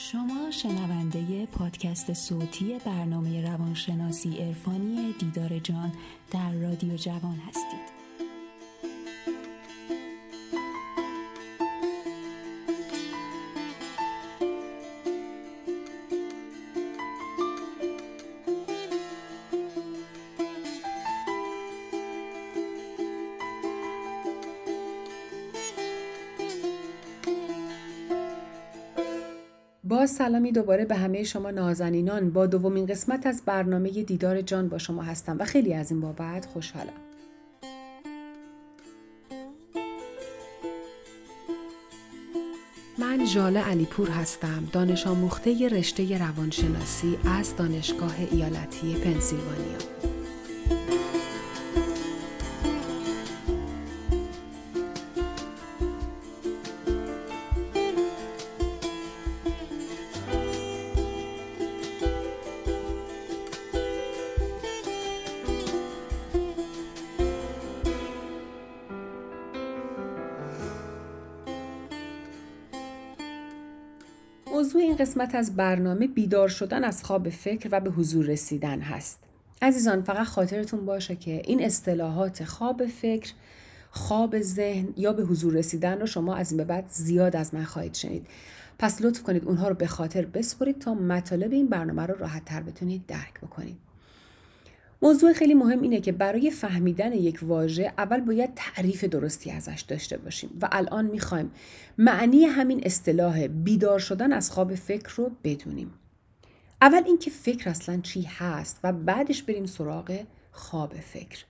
شما شنونده پادکست صوتی برنامه روانشناسی عرفانی دیدار جان در رادیو جوان هستید. سلامی دوباره به همه شما نازنینان با دومین قسمت از برنامه دیدار جان با شما هستم و خیلی از این بابت خوشحالم. من ژاله علیپور هستم دانش آموخته رشته روانشناسی از دانشگاه ایالتی پنسیلوانیا. موضوع این قسمت از برنامه بیدار شدن از خواب فکر و به حضور رسیدن هست. عزیزان فقط خاطرتون باشه که این اصطلاحات خواب فکر، خواب ذهن یا به حضور رسیدن رو شما از این به بعد زیاد از من خواهید شنید. پس لطف کنید اونها رو به خاطر بسپرید تا مطالب این برنامه رو راحت تر بتونید درک بکنید. موضوع خیلی مهم اینه که برای فهمیدن یک واژه اول باید تعریف درستی ازش داشته باشیم و الان می‌خوایم معنی همین اصطلاح بیدار شدن از خواب فکر رو بدونیم. اول اینکه فکر اصلا چی هست و بعدش بریم سراغ خواب فکر.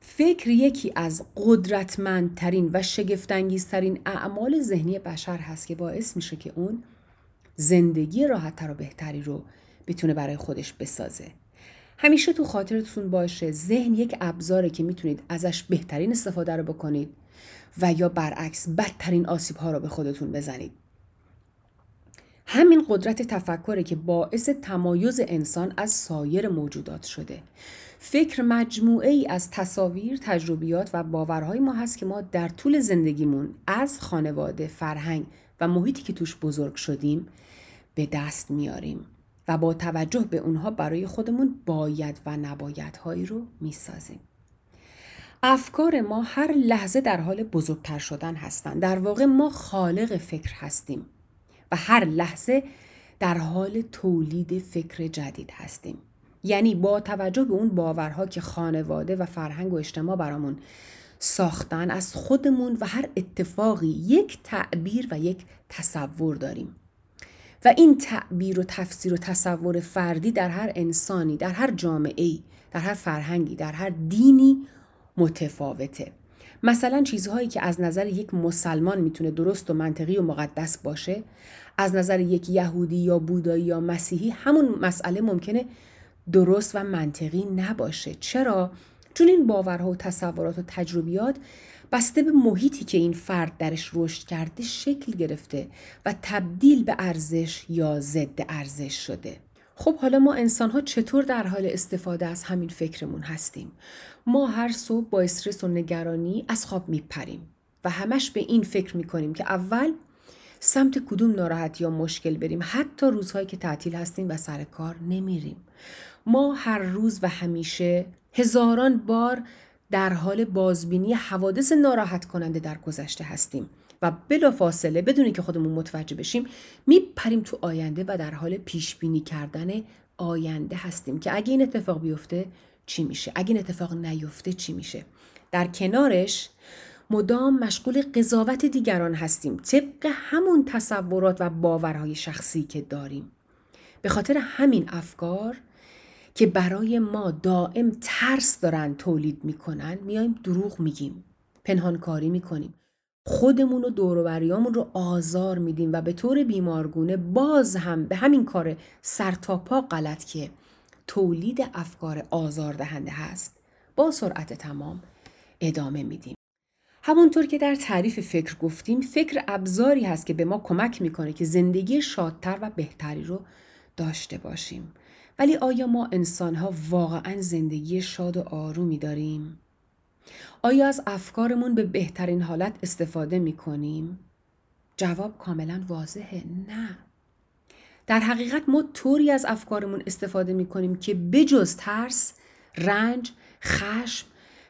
فکر یکی از قدرتمندترین و شگفتانگیزترین اعمال ذهنی بشر هست که باعث میشه که اون زندگی راحتتر و بهتری رو بتونه برای بسازه. بسازه. همیشه تو خاطرتون باشه ذهن یک ابزاره که می‌تونید ازش بهترین استفاده رو بکنید و یا برعکس بدترین آسیب ها رو به خودتون بزنید. همین قدرت تفکره که باعث تمایز انسان از سایر موجودات شده. فکر مجموعه ای از تصاویر، تجربیات و باورهای ما هست که ما در طول زندگیمون از خانواده، فرهنگ و محیطی که توش بزرگ شدیم به دست میاریم. و با توجه به اونها برای خودمون باید و نبایدهایی رو می‌سازیم. افکار ما هر لحظه در حال بزرگتر شدن هستند. در واقع ما خالق فکر هستیم و هر لحظه در حال تولید فکر جدید هستیم. یعنی با توجه به اون باورها که خانواده و فرهنگ و اجتماع برامون ساختن از خودمون و هر اتفاقی یک تعبیر و یک تصور داریم. و این تعبیر و تفسیر و تصور فردی در هر انسانی در هر جامعه در هر فرهنگی در هر دینی متفاوته. مثلا چیزهایی که از نظر یک مسلمان می‌تونه درست و منطقی و مقدس باشه از نظر یک یهودی یا بودایی یا مسیحی همون مسئله ممکنه درست و منطقی نباشه. چرا؟ چون این باورها و تصورات و تجربیات بسته به محیطی که این فرد درش رشد کرده شکل گرفته و تبدیل به ارزش یا ضد ارزش شده. خب حالا ما انسان ها چطور در حال استفاده از همین فکرمون هستیم؟ ما هر صبح با استرس و نگرانی از خواب میپریم و همش به این فکر می‌کنیم که اول سمت کدوم ناراحت یا مشکل بریم حتی روزهایی که تعطیل هستیم و سر کار نمیریم ما هر روز و همیشه هزاران بار در حال بازبینی حوادث ناراحت کننده در گذشته هستیم و بلا فاصله بدونی که خودمون متوجه بشیم میپریم تو آینده و در حال پیش بینی کردن آینده هستیم که اگه این اتفاق بیفته چی میشه؟ اگه این اتفاق نیفته چی میشه؟ در کنارش مدام مشغول قضاوت دیگران هستیم طبق همون تصورات و باورهای شخصی که داریم. به خاطر همین افکار که برای ما دائم ترس دارن تولید می‌کنن میایم دروغ میگیم پنهانکاری می‌کنیم. خودمون و دوروبریامون رو آزار میدیم و به طور بیمارگونه باز هم به همین کار سرتاپا غلط که تولید افکار آزاردهنده هست با سرعت تمام ادامه میدیم. همونطور که در تعریف فکر گفتیم فکر ابزاری هست که به ما کمک می‌کنه که زندگی شادتر و بهتری رو داشته باشیم. ولی آیا ما انسان ها واقعا زندگی شاد و آرومی داریم؟ آیا از افکارمون به بهترین حالت استفاده می کنیم؟ جواب کاملا واضحه نه. در حقیقت ما طوری از افکارمون استفاده می کنیم که بجز ترس، رنج، خشم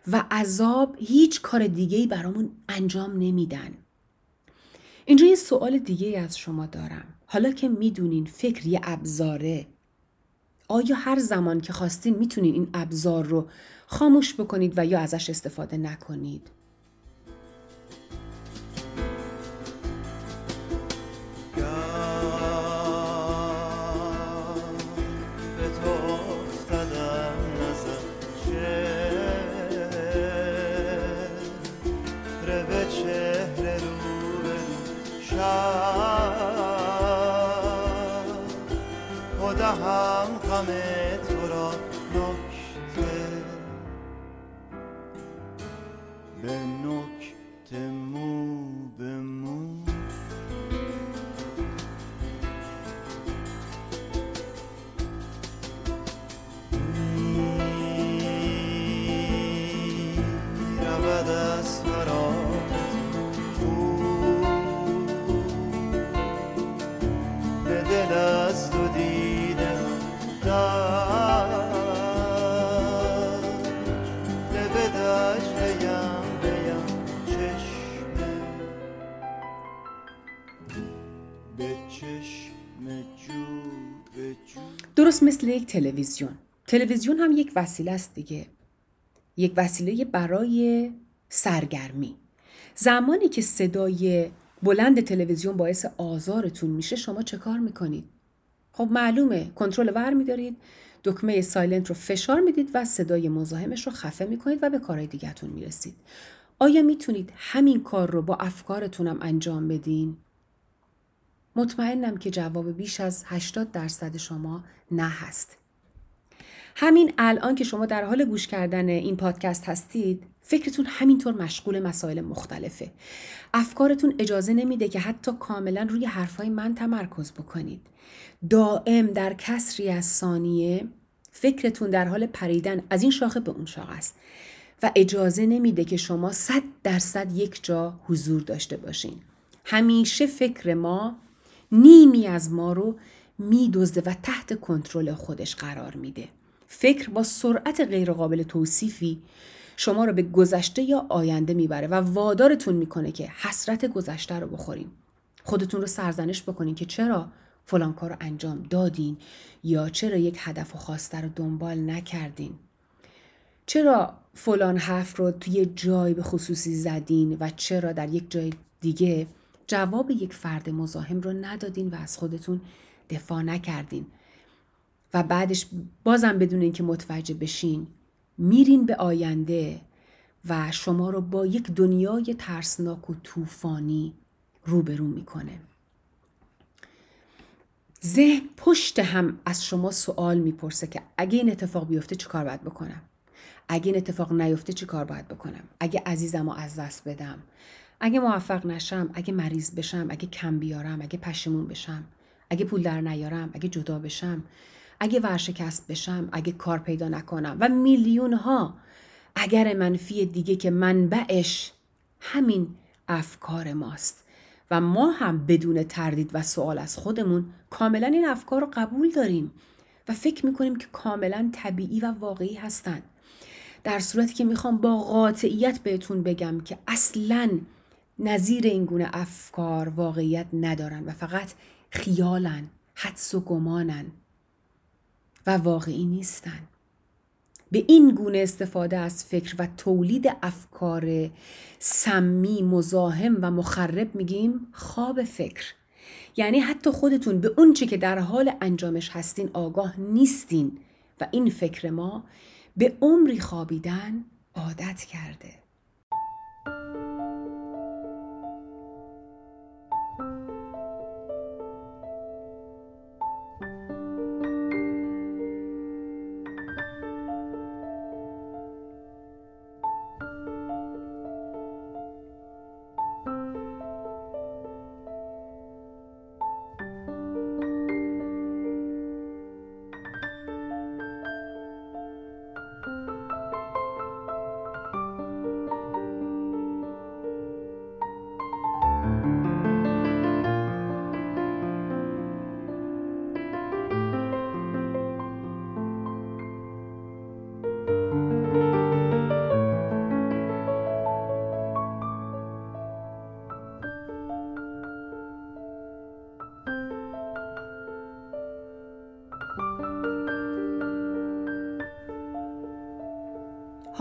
و عذاب هیچ کار دیگه ای برامون انجام نمیدن. اینجا یه سوال دیگه از شما دارم. حالا که می‌دونین فکر یه ابزاره آیا هر زمان که خواستین می‌تونین این ابزار رو خاموش بکنید و یا ازش استفاده نکنید؟ مثل یک تلویزیون. تلویزیون هم یک وسیله است دیگه. یک وسیله برای سرگرمی. زمانی که صدای بلند تلویزیون باعث آزارتون میشه شما چه کار می‌کنید؟ خب معلومه کنترل ور میدارید دکمه سایلنت رو فشار می‌دید و صدای مزاحمش رو خفه می‌کنید و به کارهای دیگهتون می‌رسید. آیا می‌تونید همین کار رو با افکارتونم انجام بدین؟ مطمئنم که جواب بیش از 80 درصد شما نه هست. همین الان که شما در حال گوش کردن این پادکست هستید فکرتون همینطور مشغول مسائل مختلفه. افکارتون اجازه نمیده که حتی کاملا روی حرفای من تمرکز بکنید. دائم در کسری از ثانیه فکرتون در حال پریدن از این شاخه به اون شاخه است و اجازه نمیده که شما صد درصد یک جا حضور داشته باشین. همیشه فکر ما نیمی از ما رو میدزده و تحت کنترل خودش قرار میده. فکر با سرعت غیرقابل توصیفی شما رو به گذشته یا آینده می‌بره و وادارتون می‌کنه که حسرت گذشته رو بخورین خودتون رو سرزنش بکنین که چرا فلان کار رو انجام دادین یا چرا یک هدف و خواسته رو دنبال نکردین. چرا فلان حرف رو توی جای به خصوصی زدین و چرا در یک جای دیگه جواب یک فرد مزاحم رو ندادین و از خودتون دفاع نکردین. و بعدش بازم بدون اینکه متوجه بشین میرین به آینده و شما رو با یک دنیای ترسناک و طوفانی روبرو می‌کنه. ذهن پشت هم از شما سوال می‌پرسه که اگه این اتفاق بیفته چه کار باید بکنم؟ اگه این اتفاق نیفته چه کار باید بکنم؟ اگه عزیزم رو از دست بدم؟ اگه موفق نشم اگه مریض بشم اگه کم بیارم اگه پشیمون بشم اگه پول در نیارم اگه جدا بشم اگه ورشکست بشم اگه کار پیدا نکنم و میلیون ها اگر منفی دیگه که منبعش همین افکار ماست. و ما هم بدون تردید و سوال از خودمون کاملا این افکار رو قبول داریم و فکر می‌کنیم که کاملا طبیعی و واقعی هستند در صورتی که می‌خوام با قاطعیت بهتون بگم که اصلا نظیر این گونه افکار واقعیت ندارن و فقط خیالن حدس و گمانن و واقعی نیستن. به این گونه استفاده از فکر و تولید افکار سمی مزاحم و مخرب میگیم خواب فکر. یعنی حتی خودتون به اون چی که در حال انجامش هستین آگاه نیستین و این فکر ما به عمری خوابیدن عادت کرده.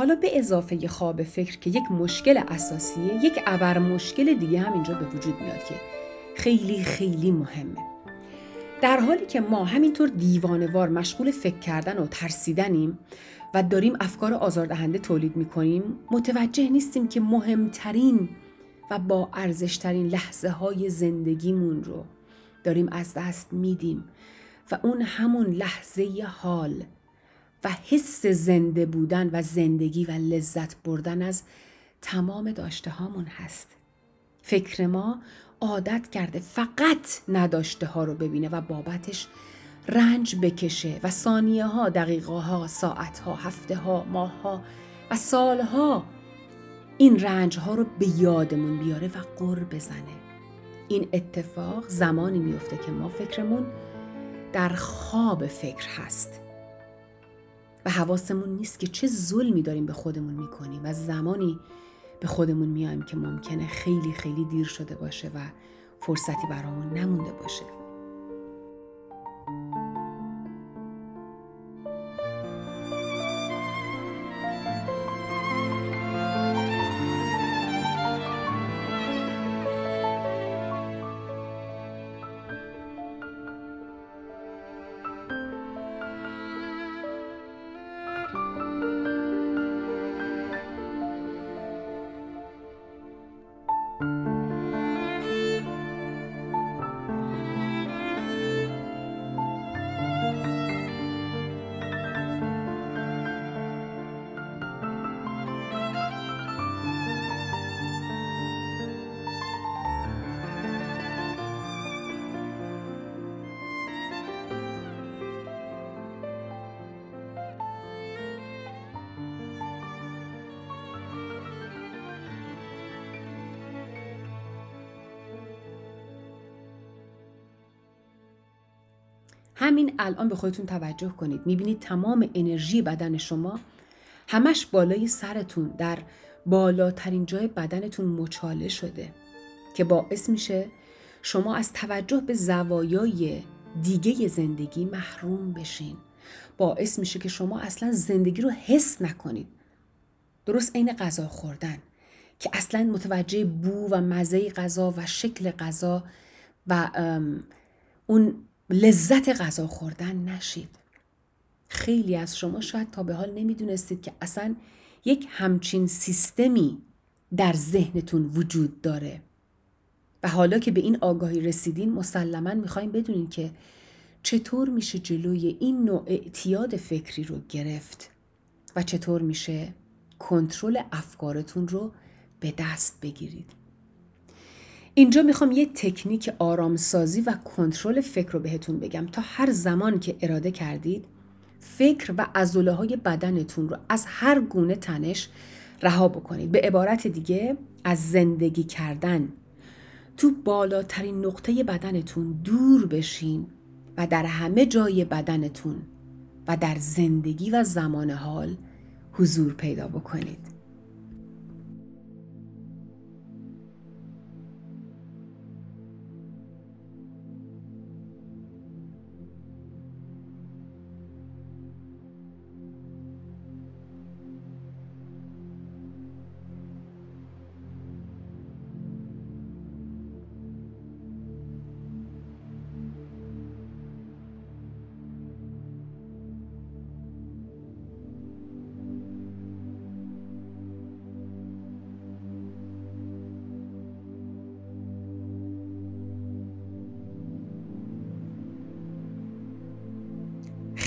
حالا به اضافه خواب فکر که یک مشکل اساسیه یک ابر مشکل دیگه هم اینجا به وجود میاد که خیلی خیلی مهمه. در حالی که ما همینطور دیوانوار مشغول فکر کردن و ترسیدنیم و داریم افکار آزاردهنده تولید می‌کنیم متوجه نیستیم که مهمترین و با ارزشترین لحظه های زندگیمون رو داریم از دست میدیم و اون همون لحظه حال و حس زنده بودن و زندگی و لذت بردن از تمام داشته هامون هست. فکر ما عادت کرده فقط نداشته ها رو ببینه و بابتش رنج بکشه و ثانیه ها، دقیقه ها، ساعت ها، هفته ها، ماه ها و سال ها این رنج ها رو به یادمون بیاره و قر بزنه. این اتفاق زمانی میفته که ما فکرمون در خواب فکر هست و حواسمون نیست که چه ظلمی داریم به خودمون می‌کنیم و زمانی به خودمون میایم که ممکنه خیلی خیلی دیر شده باشه و فرصتی برامون نمونده باشه. همین الان به خودتون توجه کنید. می‌بینید تمام انرژی بدن شما همش بالای سرتون در بالاترین جای بدنتون مچاله شده که باعث میشه شما از توجه به زوایای دیگه زندگی محروم بشین. باعث میشه که شما اصلا زندگی رو حس نکنید. درست عین غذا خوردن که اصلا متوجه بو و مزه غذا و شکل غذا و اون لذت غذا خوردن نشید. خیلی از شما شاید تا به حال نمی‌دونستید که اصلا یک همچین سیستمی در ذهنتون وجود داره. و حالا که به این آگاهی رسیدین مسلما می‌خوایم بدونین که چطور میشه جلوی این نوع اعتیاد فکری رو گرفت و چطور میشه کنترل افکارتون رو به دست بگیرید. اینجا می‌خوام یه تکنیک آرامسازی و کنترل فکر رو بهتون بگم. تا هر زمان که اراده کردید فکر و ازوله های بدنتون رو از هر گونه تنش رها بکنید. به عبارت دیگه از زندگی کردن. تو بالاترین نقطه بدنتون دور بشین و در همه جای بدنتون و در زندگی و زمان حال حضور پیدا بکنید.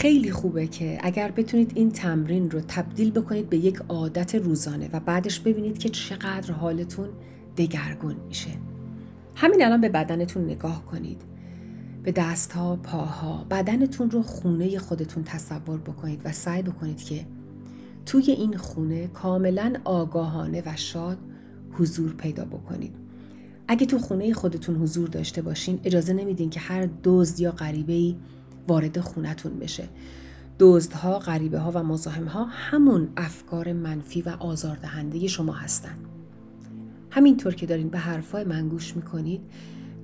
خیلی خوبه که اگر بتونید این تمرین رو تبدیل بکنید به یک عادت روزانه و بعدش ببینید که چقدر حالتون دگرگون میشه همین الان به بدنتون نگاه کنید به دستها، پاها، بدنتون رو خونه خودتون تصور بکنید و سعی بکنید که توی این خونه کاملا آگاهانه و شاد حضور پیدا بکنید. اگه تو خونه خودتون حضور داشته باشین اجازه نمیدین که هر دزد یا غریبه‌ای وارد خونتون بشه دزدها، غریبه ها و مزاحم ها همون افکار منفی و آزاردهنده شما هستند. همینطور که دارین به حرفای من گوش می‌کنید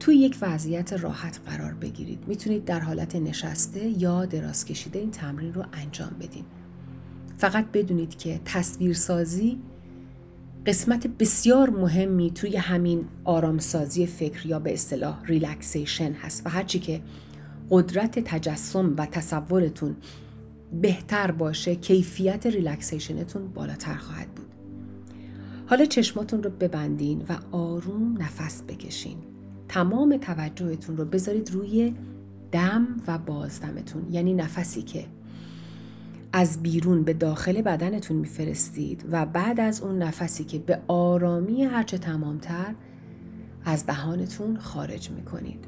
توی یک وضعیت راحت قرار بگیرید. می‌تونید در حالت نشسته یا دراز کشیده این تمرین رو انجام بدین. فقط بدونید که تصویرسازی قسمت بسیار مهمی توی همین آرامسازی فکر یا به اصطلاح ریلکسیشن هست و هرچی که قدرت تجسم و تصورتون بهتر باشه کیفیت ریلکسیشنتون بالاتر خواهد بود. حالا چشماتون رو ببندین و آروم نفس بکشین. تمام توجهتون رو بذارید روی دم و بازدمتون یعنی نفسی که از بیرون به داخل بدنتون میفرستید و بعد از اون نفسی که به آرامی هرچه تمامتر از دهانتون خارج می‌کنید.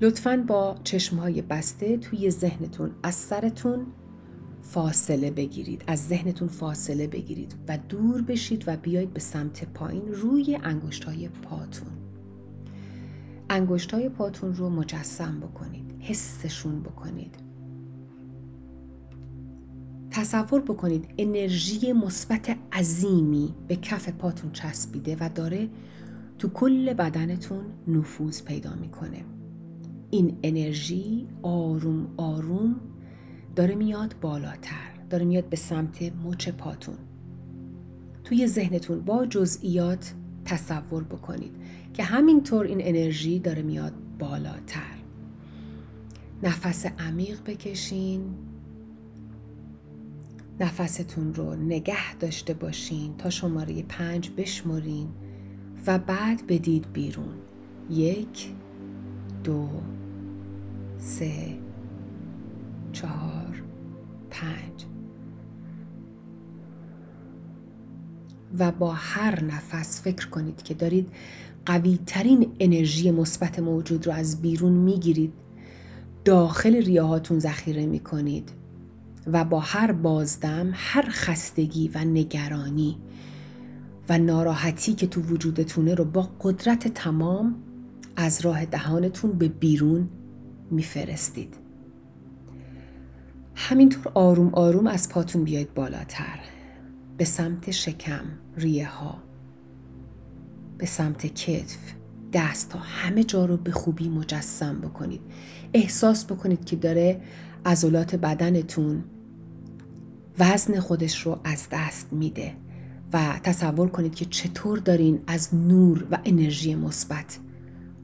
لطفا با چشمهای بسته توی ذهنتون از سرتون فاصله بگیرید. از ذهنتون فاصله بگیرید و دور بشید و بیایید به سمت پایین روی انگشت های پاتون. انگشت های پاتون رو مجسم بکنید حسشون بکنید. تصور بکنید انرژی مثبت عظیمی به کف پاتون چسبیده و داره تو کل بدنتون نفوذ پیدا می‌کنه. این انرژی آروم آروم داره میاد بالاتر داره میاد به سمت مچ پاتون. توی ذهنتون با جزئیات تصور بکنید که همینطور این انرژی داره میاد بالاتر. نفس عمیق بکشین نفستون رو نگه داشته باشین تا شماره پنج بشمرین و بعد بدید بیرون. یک دو سه چهار پنج. و با هر نفس فکر کنید که دارید قوی ترین انرژی مثبت موجود رو از بیرون می‌گیرید داخل ریاهاتون ذخیره می کنید و با هر بازدم هر خستگی و نگرانی و ناراحتی که تو وجودتونه رو با قدرت تمام از راه دهانتون به بیرون میفرستید. همینطور آروم آروم از پاتون بیاید بالاتر. به سمت شکم ریه ها به سمت کتف. دست ها همه جا رو به خوبی مجسم بکنید. احساس بکنید که داره عضلات بدنتون وزن خودش رو از دست میده و تصور کنید که چطور دارین از نور و انرژی مثبت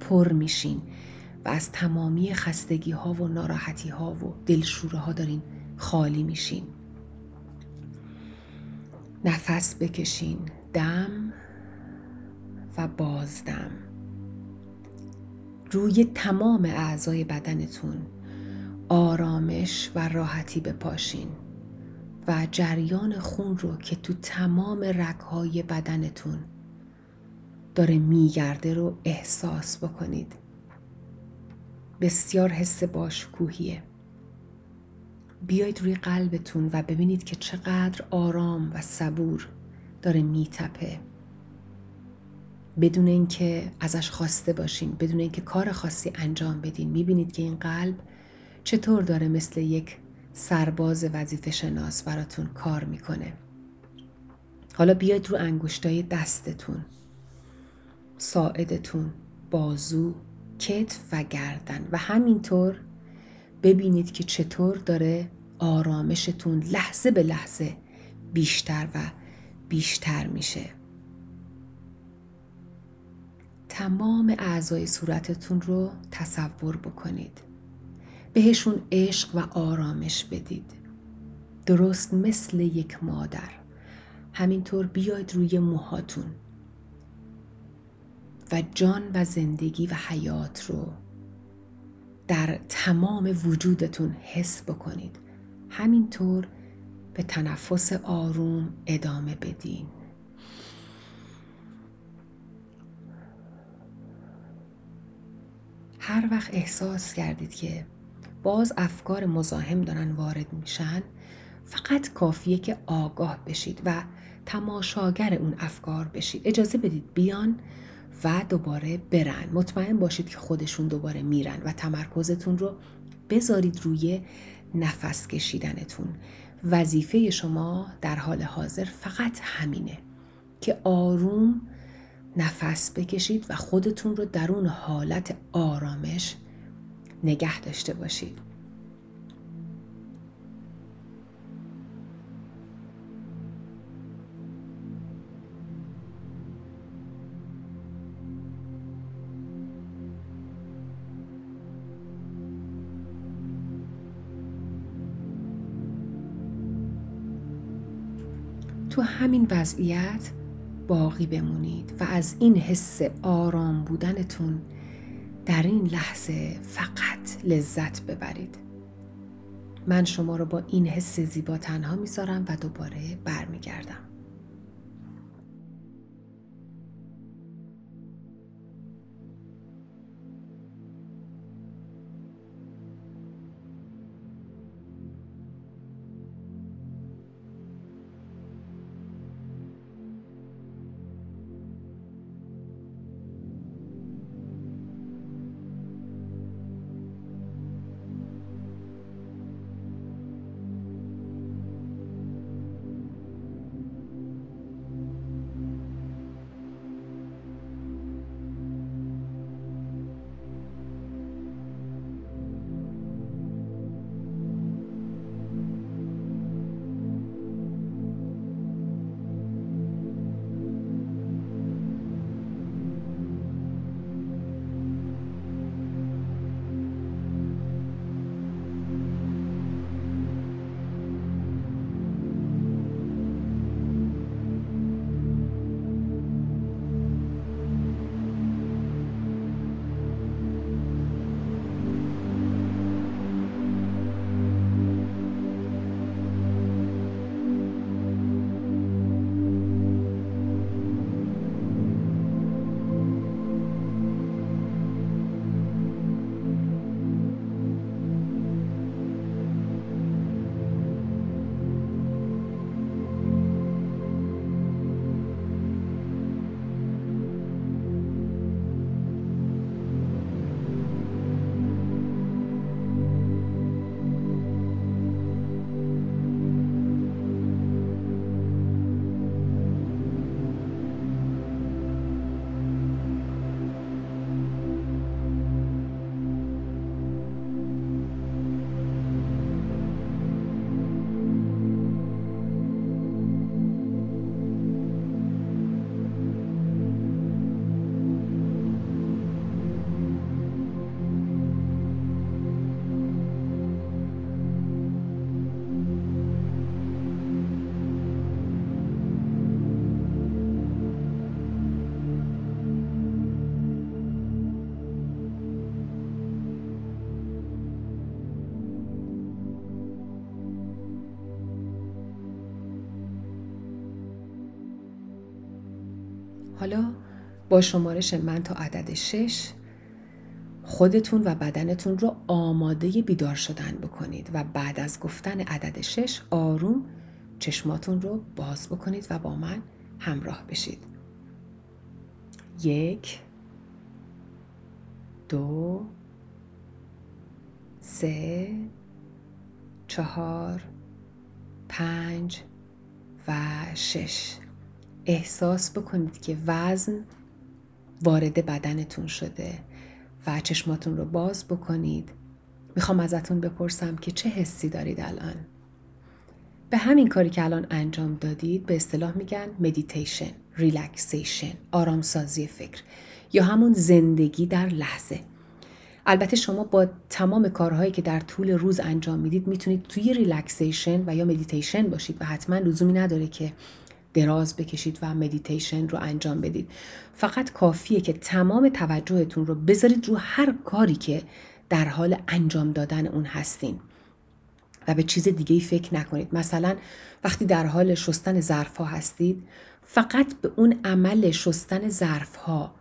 پر میشین و از تمامی خستگی ها و ناراحتی ها و دلشوره ها دارین خالی میشین. نفس بکشین دم و بازدم. روی تمام اعضای بدنتون آرامش و راحتی بپاشین و جریان خون رو که تو تمام رگهای بدنتون داره میگرده رو احساس بکنید. بسیار حس باشکوهیه. بیایید روی قلبتون و ببینید که چقدر آرام و صبور داره میتپه. بدون اینکه ازش خواسته باشین بدون اینکه کار خاصی انجام بدین می‌بینید که این قلب چطور داره مثل یک سرباز وظیفه شناس براتون کار می‌کنه. حالا بیاید رو انگشتای دستتون. ساعدتون بازو کتف و گردن. و همینطور ببینید که چطور داره آرامشتون لحظه به لحظه بیشتر و بیشتر میشه. تمام اعضای صورتتون رو تصور بکنید. بهشون عشق و آرامش بدید. درست مثل یک مادر. همینطور بیاید روی موهاتون. جان و زندگی و حیات رو در تمام وجودتون حس بکنید. همینطور به تنفس آروم ادامه بدین. هر وقت احساس کردید که باز افکار مزاحم دارن وارد میشن فقط کافیه که آگاه بشید و تماشاگر اون افکار بشید. اجازه بدید بیان و دوباره برن. مطمئن باشید که خودشون دوباره میرن و تمرکزتون رو بذارید روی نفس کشیدنتون. وظیفه شما در حال حاضر فقط همینه که آروم نفس بکشید و خودتون رو در اون حالت آرامش نگه داشته باشید. تو همین وضعیت باقی بمونید و از این حس آرام بودنتون در این لحظه فقط لذت ببرید. من شما رو با این حس زیبا تنها می‌ذارم و دوباره برمیگردم. با شمارش من تا عدد شش خودتون و بدنتون رو آماده بیدار شدن بکنید و بعد از گفتن عدد شش آروم چشماتون رو باز بکنید و با من همراه بشید. یک دو سه چهار پنج و شش. احساس بکنید که وزن وارد بدنتون شده و چشماتون رو باز بکنید. می‌خوام ازتون بپرسم که چه حسی دارید الان. به همین کاری که الان انجام دادید به اصطلاح میگن meditation relaxation آرامسازی فکر یا همون زندگی در لحظه. البته شما با تمام کارهایی که در طول روز انجام می‌دید می‌تونید توی relaxation و یا مدیتیشن باشید و حتما لزومی نداره که دراز بکشید و مدیتیشن رو انجام بدید. فقط کافیه که تمام توجهتون رو بذارید رو هر کاری که در حال انجام دادن اون هستین. و به چیز دیگه ای فکر نکنید. مثلا وقتی در حال شستن ظرف ها هستید فقط به اون عمل شستن ظرف ها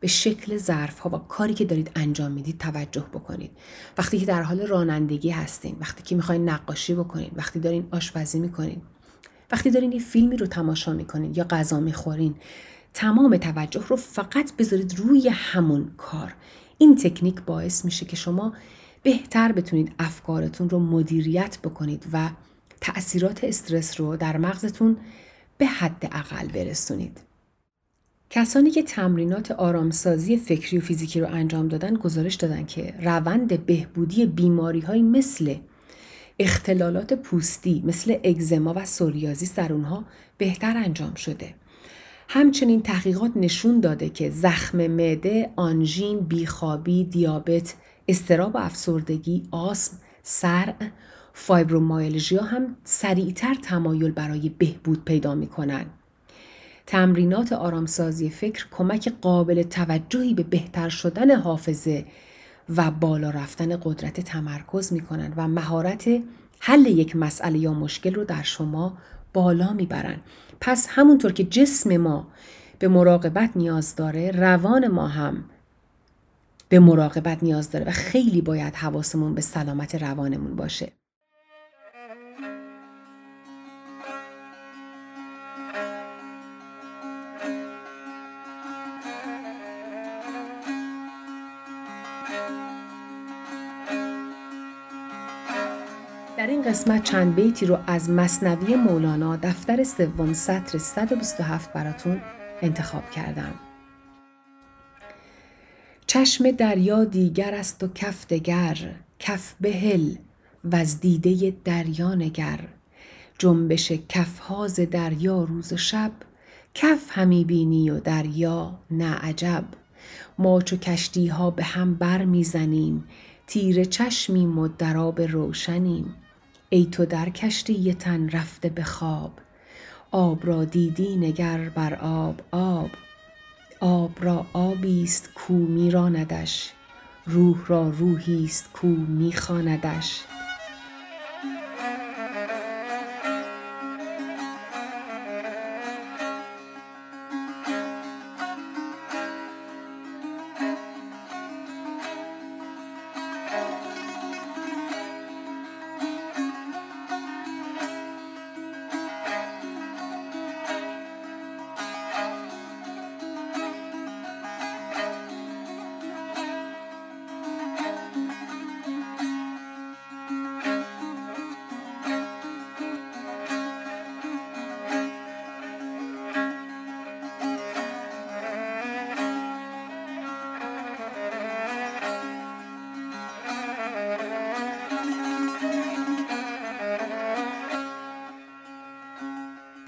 به شکل ظرف ها و کاری که دارید انجام می‌دید توجه بکنید. وقتی که در حال رانندگی هستین وقتی که می‌خواین نقاشی بکنید وقتی دارین آشپزی می‌کنید وقتی دارین یه فیلمی رو تماشا می‌کنین یا غذا می‌خورین تمام توجه رو فقط بذارید روی همون کار این تکنیک باعث میشه که شما بهتر بتونید افکارتون رو مدیریت بکنید و تأثیرات استرس رو در مغزتون به حد اقل برسونید. کسانی که تمرینات آرامسازی فکری و فیزیکی رو انجام دادن گزارش دادن که روند بهبودی بیماری های مثل اختلالات پوستی مثل اگزما و سوریازیس در اونها بهتر انجام شده. همچنین تحقیقات نشون داده که زخم معده، آنژین، بیخوابی، دیابت، استراب و افسردگی، آسم، سرع، فایبرومایلژیا هم سریعتر تمایل برای بهبود پیدا می‌کنن. تمرینات آرامسازی فکر کمک قابل توجهی به بهتر شدن حافظه و بالا رفتن قدرت تمرکز می‌کنن و مهارت حل یک مسئله یا مشکل رو در شما بالا می‌برن پس همونطور که جسم ما به مراقبت نیاز داره روان ما هم به مراقبت نیاز داره و خیلی باید حواسمون به سلامت روانمون باشه. قسمت چند بیتی رو از مصنوی مولانا دفتر سوم سطر 127 براتون انتخاب کردم. چشم دریا دیگر است و کف دگر کف بهل و از دیده دریا نگر. جنبش کفهاز دریا روز و شب کف همی بینی و دریا نه عجب. ما چو کشتی ها به هم بر می‌زنیم تیر چشمیم و دراب روشنیم. ای تو در کشتی تن رفته به خواب. آب را دیدی نگر بر آب آب. آب را آبی است کو میراندش. روح را روحی است کو میخواندش.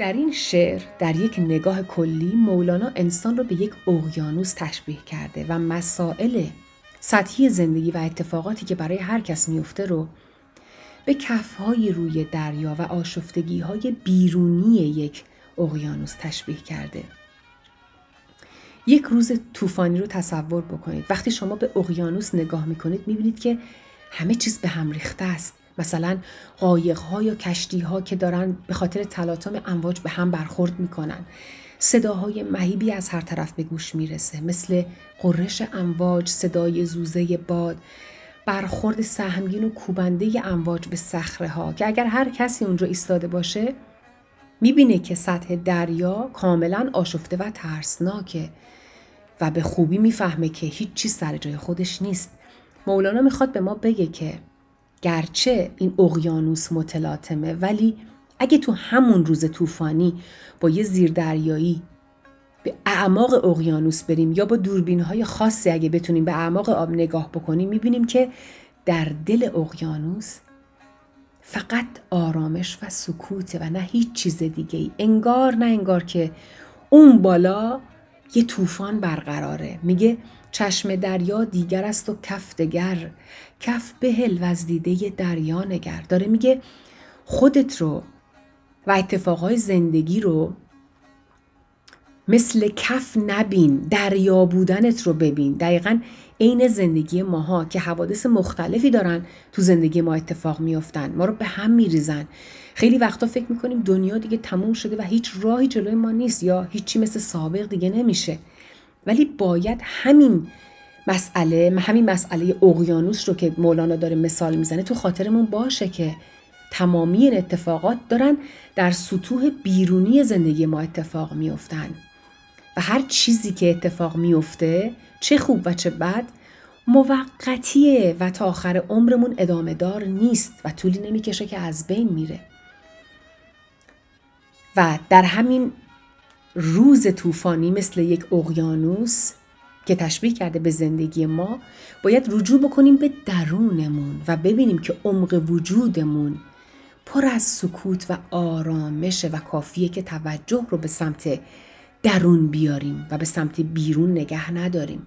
در این شعر در یک نگاه کلی مولانا انسان رو به یک اقیانوس تشبیه کرده و مسائل سطحی زندگی و اتفاقاتی که برای هر کس میفته رو به کفهای روی دریا و آشفتگی های بیرونی یک اقیانوس تشبیه کرده. یک روز طوفانی رو تصور بکنید. وقتی شما به اقیانوس نگاه می‌کنید می‌بینید که همه چیز به هم ریخته است. مثلا قایق ها یا کشتی ها که دارن به خاطر تلاطم امواج به هم برخورد می‌کنن. صداهای مهیبی از هر طرف به گوش می‌رسه مثل قررش امواج صدای زوزه باد برخورد سهمگین و کوبنده امواج به صخره ها که اگر هر کسی اونجا ایستاده باشه می‌بینه که سطح دریا کاملا آشفته و ترسناکه و به خوبی می‌فهمه که هیچ چیز سر جای خودش نیست. مولانا می‌خواد به ما بگه که گرچه این اقیانوس متلاطمه ولی اگه تو همون روز طوفانی با یه زیردریایی به اعماق اقیانوس بریم یا با دوربین های خاصی اگه بتونیم به اعماق آب نگاه بکنیم می‌بینیم که در دل اقیانوس فقط آرامش و سکوته و نه هیچ چیز دیگه ای. انگار نه انگار که اون بالا یه طوفان برقراره میگه چشم دریا دیگر است و کف دگر. کف بهل از دیده دریا نگر. داره میگه خودت رو و اتفاقهای زندگی رو مثل کف نبین دریا بودنت رو ببین. دقیقا عین زندگی ماها که حوادث مختلفی دارن تو زندگی ما اتفاق میافتن. ما رو به هم میریزن. خیلی وقتا فکر می‌کنیم دنیا دیگه تموم شده و هیچ راهی جلوی ما نیست یا هیچی مثل سابق دیگه نمیشه. ولی باید همین مسئله همین مسئله اقیانوس رو که مولانا داره مثال می‌زنه تو خاطرمون باشه که تمامی این اتفاقات دارن در سطوح بیرونی زندگی ما اتفاق میافتن. و هر چیزی که اتفاق میفته چه خوب و چه بد موقتیه و تا آخر عمرمون ادامه دار نیست و طولی نمی‌کشه که از بین میره. و در همین روز طوفانی مثل یک اقیانوس که تشبیه کرده به زندگی ما باید رجوع بکنیم به درونمون و ببینیم که عمق وجودمون پر از سکوت و آرامشه و کافیه که توجه رو به سمت درون بیاریم و به سمت بیرون نگه نداریم.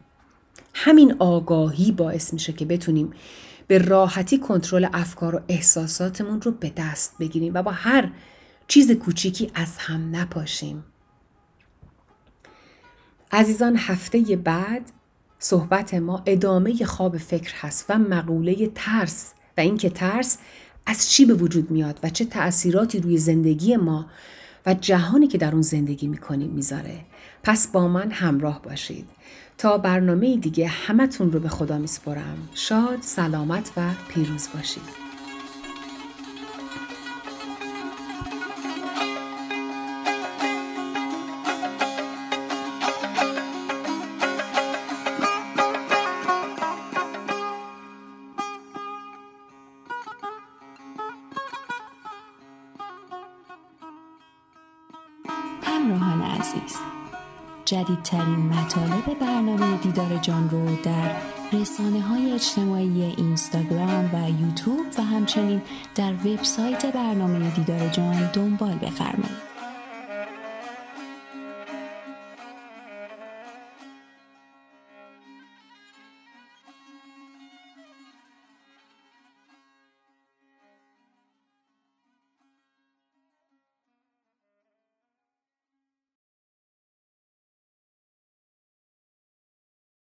همین آگاهی باعث میشه که بتونیم به راحتی کنترل افکار و احساساتمون رو به دست بگیریم و با هر چیز کوچیکی از هم نپاشیم. عزیزان هفته بعد صحبت ما ادامه خواب فکر هست و مقوله ترس و اینکه ترس از چی به وجود میاد و چه تأثیراتی روی زندگی ما و جهانی که در اون زندگی می‌کنیم می‌ذاره. پس با من همراه باشید. تا برنامه دیگه همتون رو به خدا میسپرم شاد سلامت و پیروز باشید. جدیدترین مطالب برنامه دیدار جان رو در رسانه های اجتماعی اینستاگرام و یوتیوب و همچنین در وبسایت برنامه دیدار جان دنبال بفرمایید.